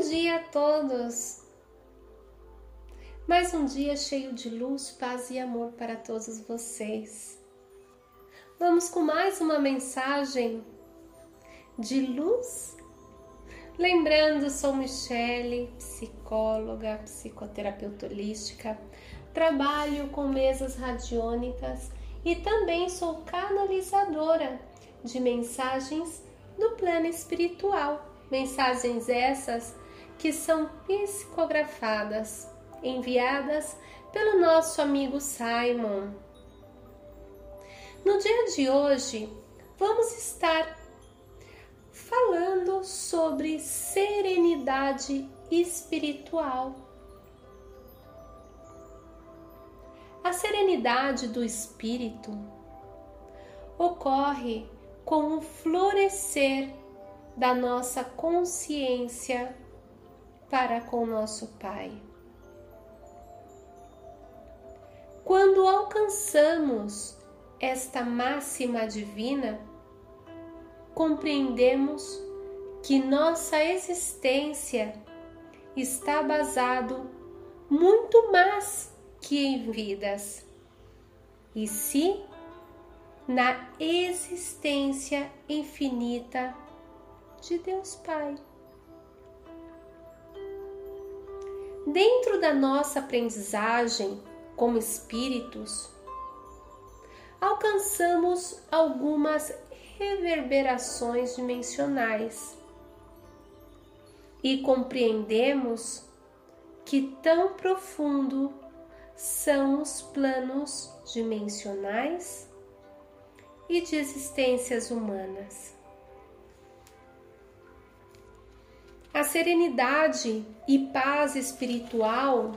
dia a todos! Mais um dia cheio de luz, paz e amor para todos vocês. Vamos com mais uma mensagem de luz. Lembrando, sou Michele, psicóloga, psicoterapeuta holística, trabalho com mesas radiônicas e também sou canalizadora de mensagens do plano espiritual. Mensagens essas que são psicografadas, enviadas pelo nosso amigo Simon. No dia de hoje, vamos estar falando sobre serenidade espiritual. A serenidade do espírito ocorre com o florescer da nossa consciência para com nosso Pai. Quando alcançamos esta máxima divina, compreendemos que nossa existência está basado muito mais que em vidas, e sim na existência infinita de Deus Pai. Dentro da nossa aprendizagem como espíritos, alcançamos algumas reverberações dimensionais e compreendemos que tão profundo são os planos dimensionais e de existências humanas. A serenidade e paz espiritual,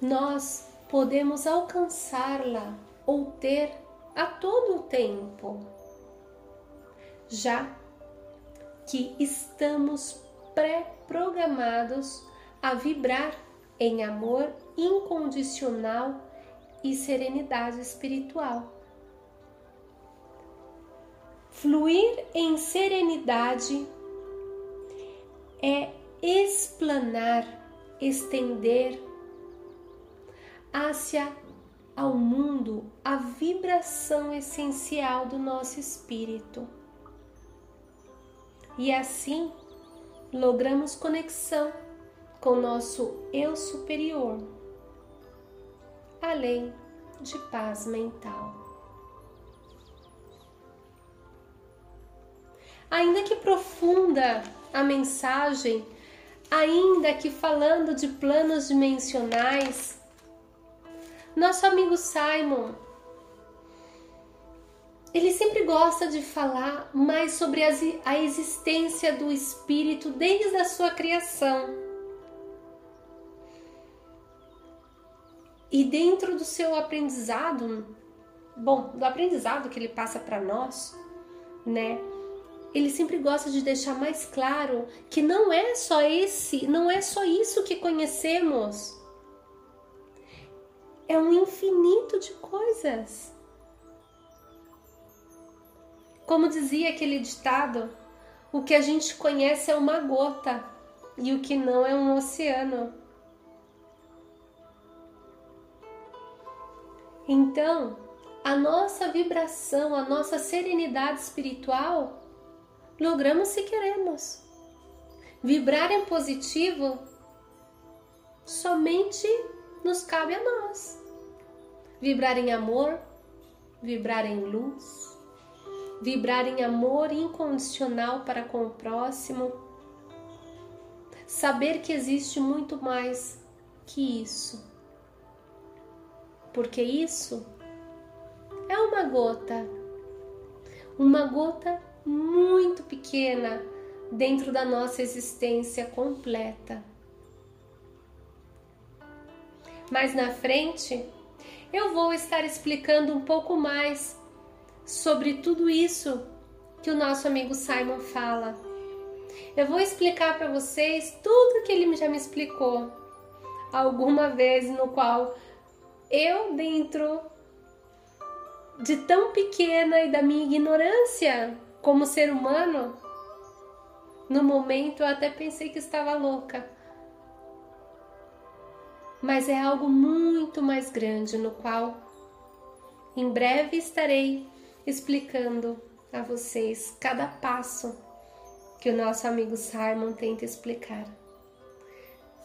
nós podemos alcançá-la ou ter a todo o tempo, já que estamos pré-programados a vibrar em amor incondicional e serenidade espiritual. Fluir em serenidade é explanar, estender hacia ao mundo a vibração essencial do nosso espírito. E assim logramos conexão com nosso eu superior, além de paz mental. Ainda que profunda a mensagem, ainda que falando de planos dimensionais, nosso amigo Simon, ele sempre gosta de falar mais sobre a existência do espírito desde a sua criação. E dentro do seu aprendizado, bom, do aprendizado que ele passa para nós, né? Ele sempre gosta de deixar mais claro que não é só esse, não é só isso que conhecemos. É um infinito de coisas. Como dizia aquele ditado, o que a gente conhece é uma gota e o que não é um oceano. Então, a nossa vibração, a nossa serenidade espiritual logramos se queremos. Vibrar em positivo somente nos cabe a nós. Vibrar em amor, vibrar em luz, vibrar em amor incondicional para com o próximo. Saber que existe muito mais que isso. Porque isso é uma gota, uma gota muito pequena dentro da nossa existência completa. Mais na frente, eu vou estar explicando um pouco mais sobre tudo isso que o nosso amigo Simon fala. Eu vou explicar para vocês tudo que ele já me explicou alguma vez no qual eu dentro de tão pequena e da minha ignorância como ser humano, No momento eu até pensei que estava louca. Mas é algo muito mais grande no qual em breve estarei explicando a vocês cada passo que o nosso amigo Simon tenta explicar.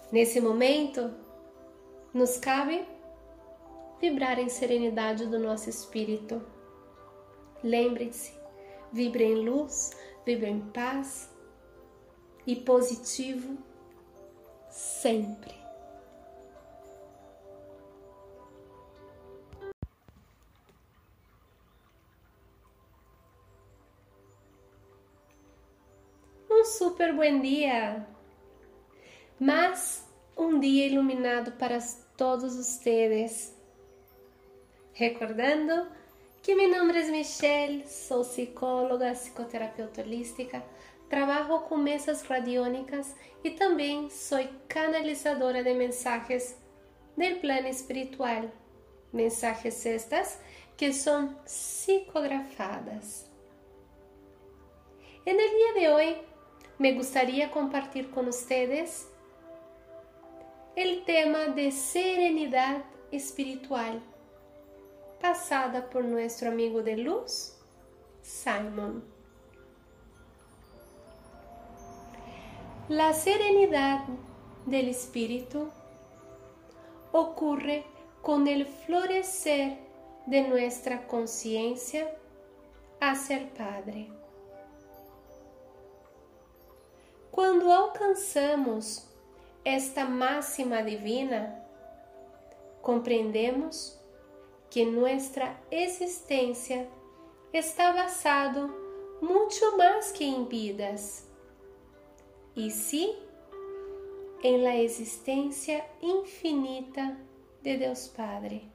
Nesse momento, nos cabe vibrar em serenidade do nosso espírito. Lembre-se, vibre em luz, vibre em paz e positivo sempre. Um super bom dia, mas um dia iluminado para todos vocês. Recordando que meu nome é Michelle, sou psicóloga, psicoterapeuta holística Trabajo con mesas radiónicas y también soy canalizadora de mensajes del plano espiritual. Mensajes estas que son psicografadas. En el día de hoy me gustaría compartir con ustedes el tema de serenidad espiritual, pasada por nuestro amigo de luz, Simon. La serenidad del espíritu ocurre con el florecer de nuestra conciencia hacia el Padre. Quando alcançamos esta máxima divina, compreendemos que nuestra existência está basado muito mais que em vidas e sim em la existência infinita de Deus Padre.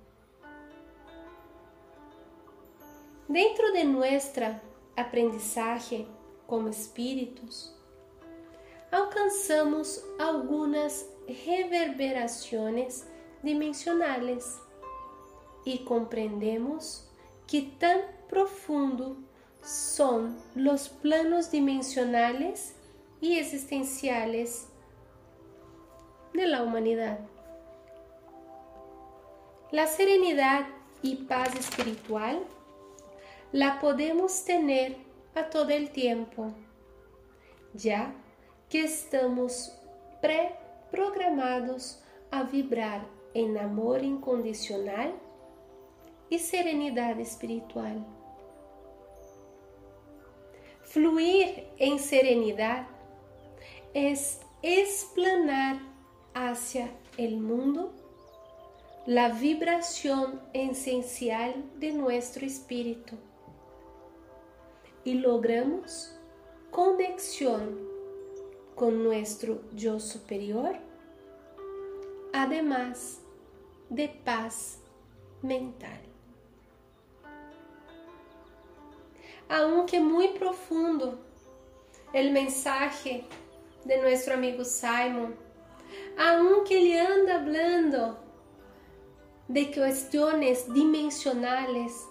Dentro de nuestra aprendizagem como espíritos, alcançamos algumas reverberações dimensionais e compreendemos que tão profundo são os planos dimensionais y existenciales de la humanidad. La serenidad y paz espiritual la podemos tener a todo el tiempo, ya que estamos preprogramados a vibrar en amor incondicional y serenidad espiritual. Fluir en serenidad es explanar hacia el mundo la vibración esencial de nuestro espíritu y logramos conexión con nuestro yo superior, además de paz mental. Aunque muy profundo, el mensaje de nuestro amigo Simon, aunque ele anda hablando de cuestiones dimensionales,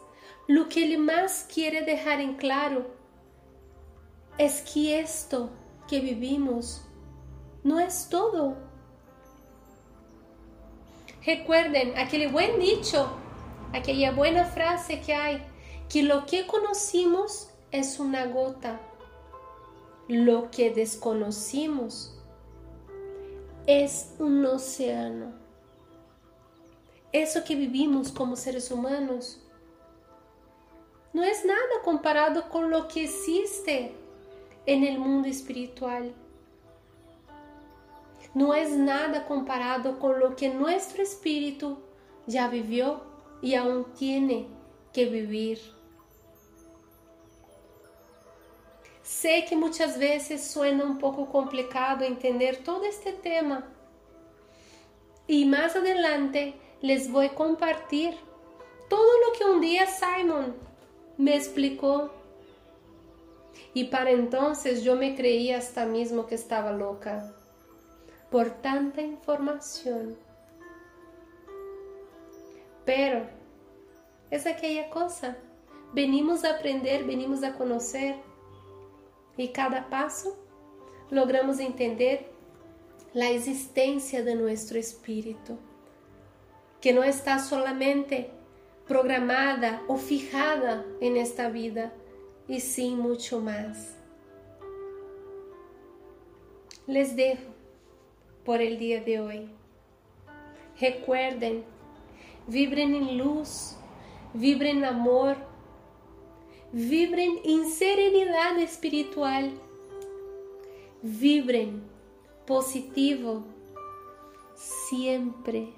lo que ele más quiere dejar en claro es que esto que vivimos no es todo. Recuerden aquele buen dicho, aquella buena frase que hay, que lo que conocimos es una gota lo que desconocimos es un océano. Eso que vivimos como seres humanos no es nada comparado con lo que existe en el mundo espiritual. No es nada comparado con lo que nuestro espíritu ya vivió y aún tiene que vivir. Sei que muitas vezes suena um pouco complicado entender todo este tema. E mais adelante les vou compartilhar todo o que um dia Simon me explicou. E para entonces eu me creía hasta mesmo que estava louca por tanta informação. Pero es aquella cosa. Venimos a aprender, venimos a conhecer e cada passo logramos entender a existência de nosso espírito, que não está solamente programada ou fijada em esta vida, e sim muito mais. Les dejo por el dia de hoje. Recuerden, vibren em luz, vibren em amor, vibren em serenidade espiritual, vibren positivo sempre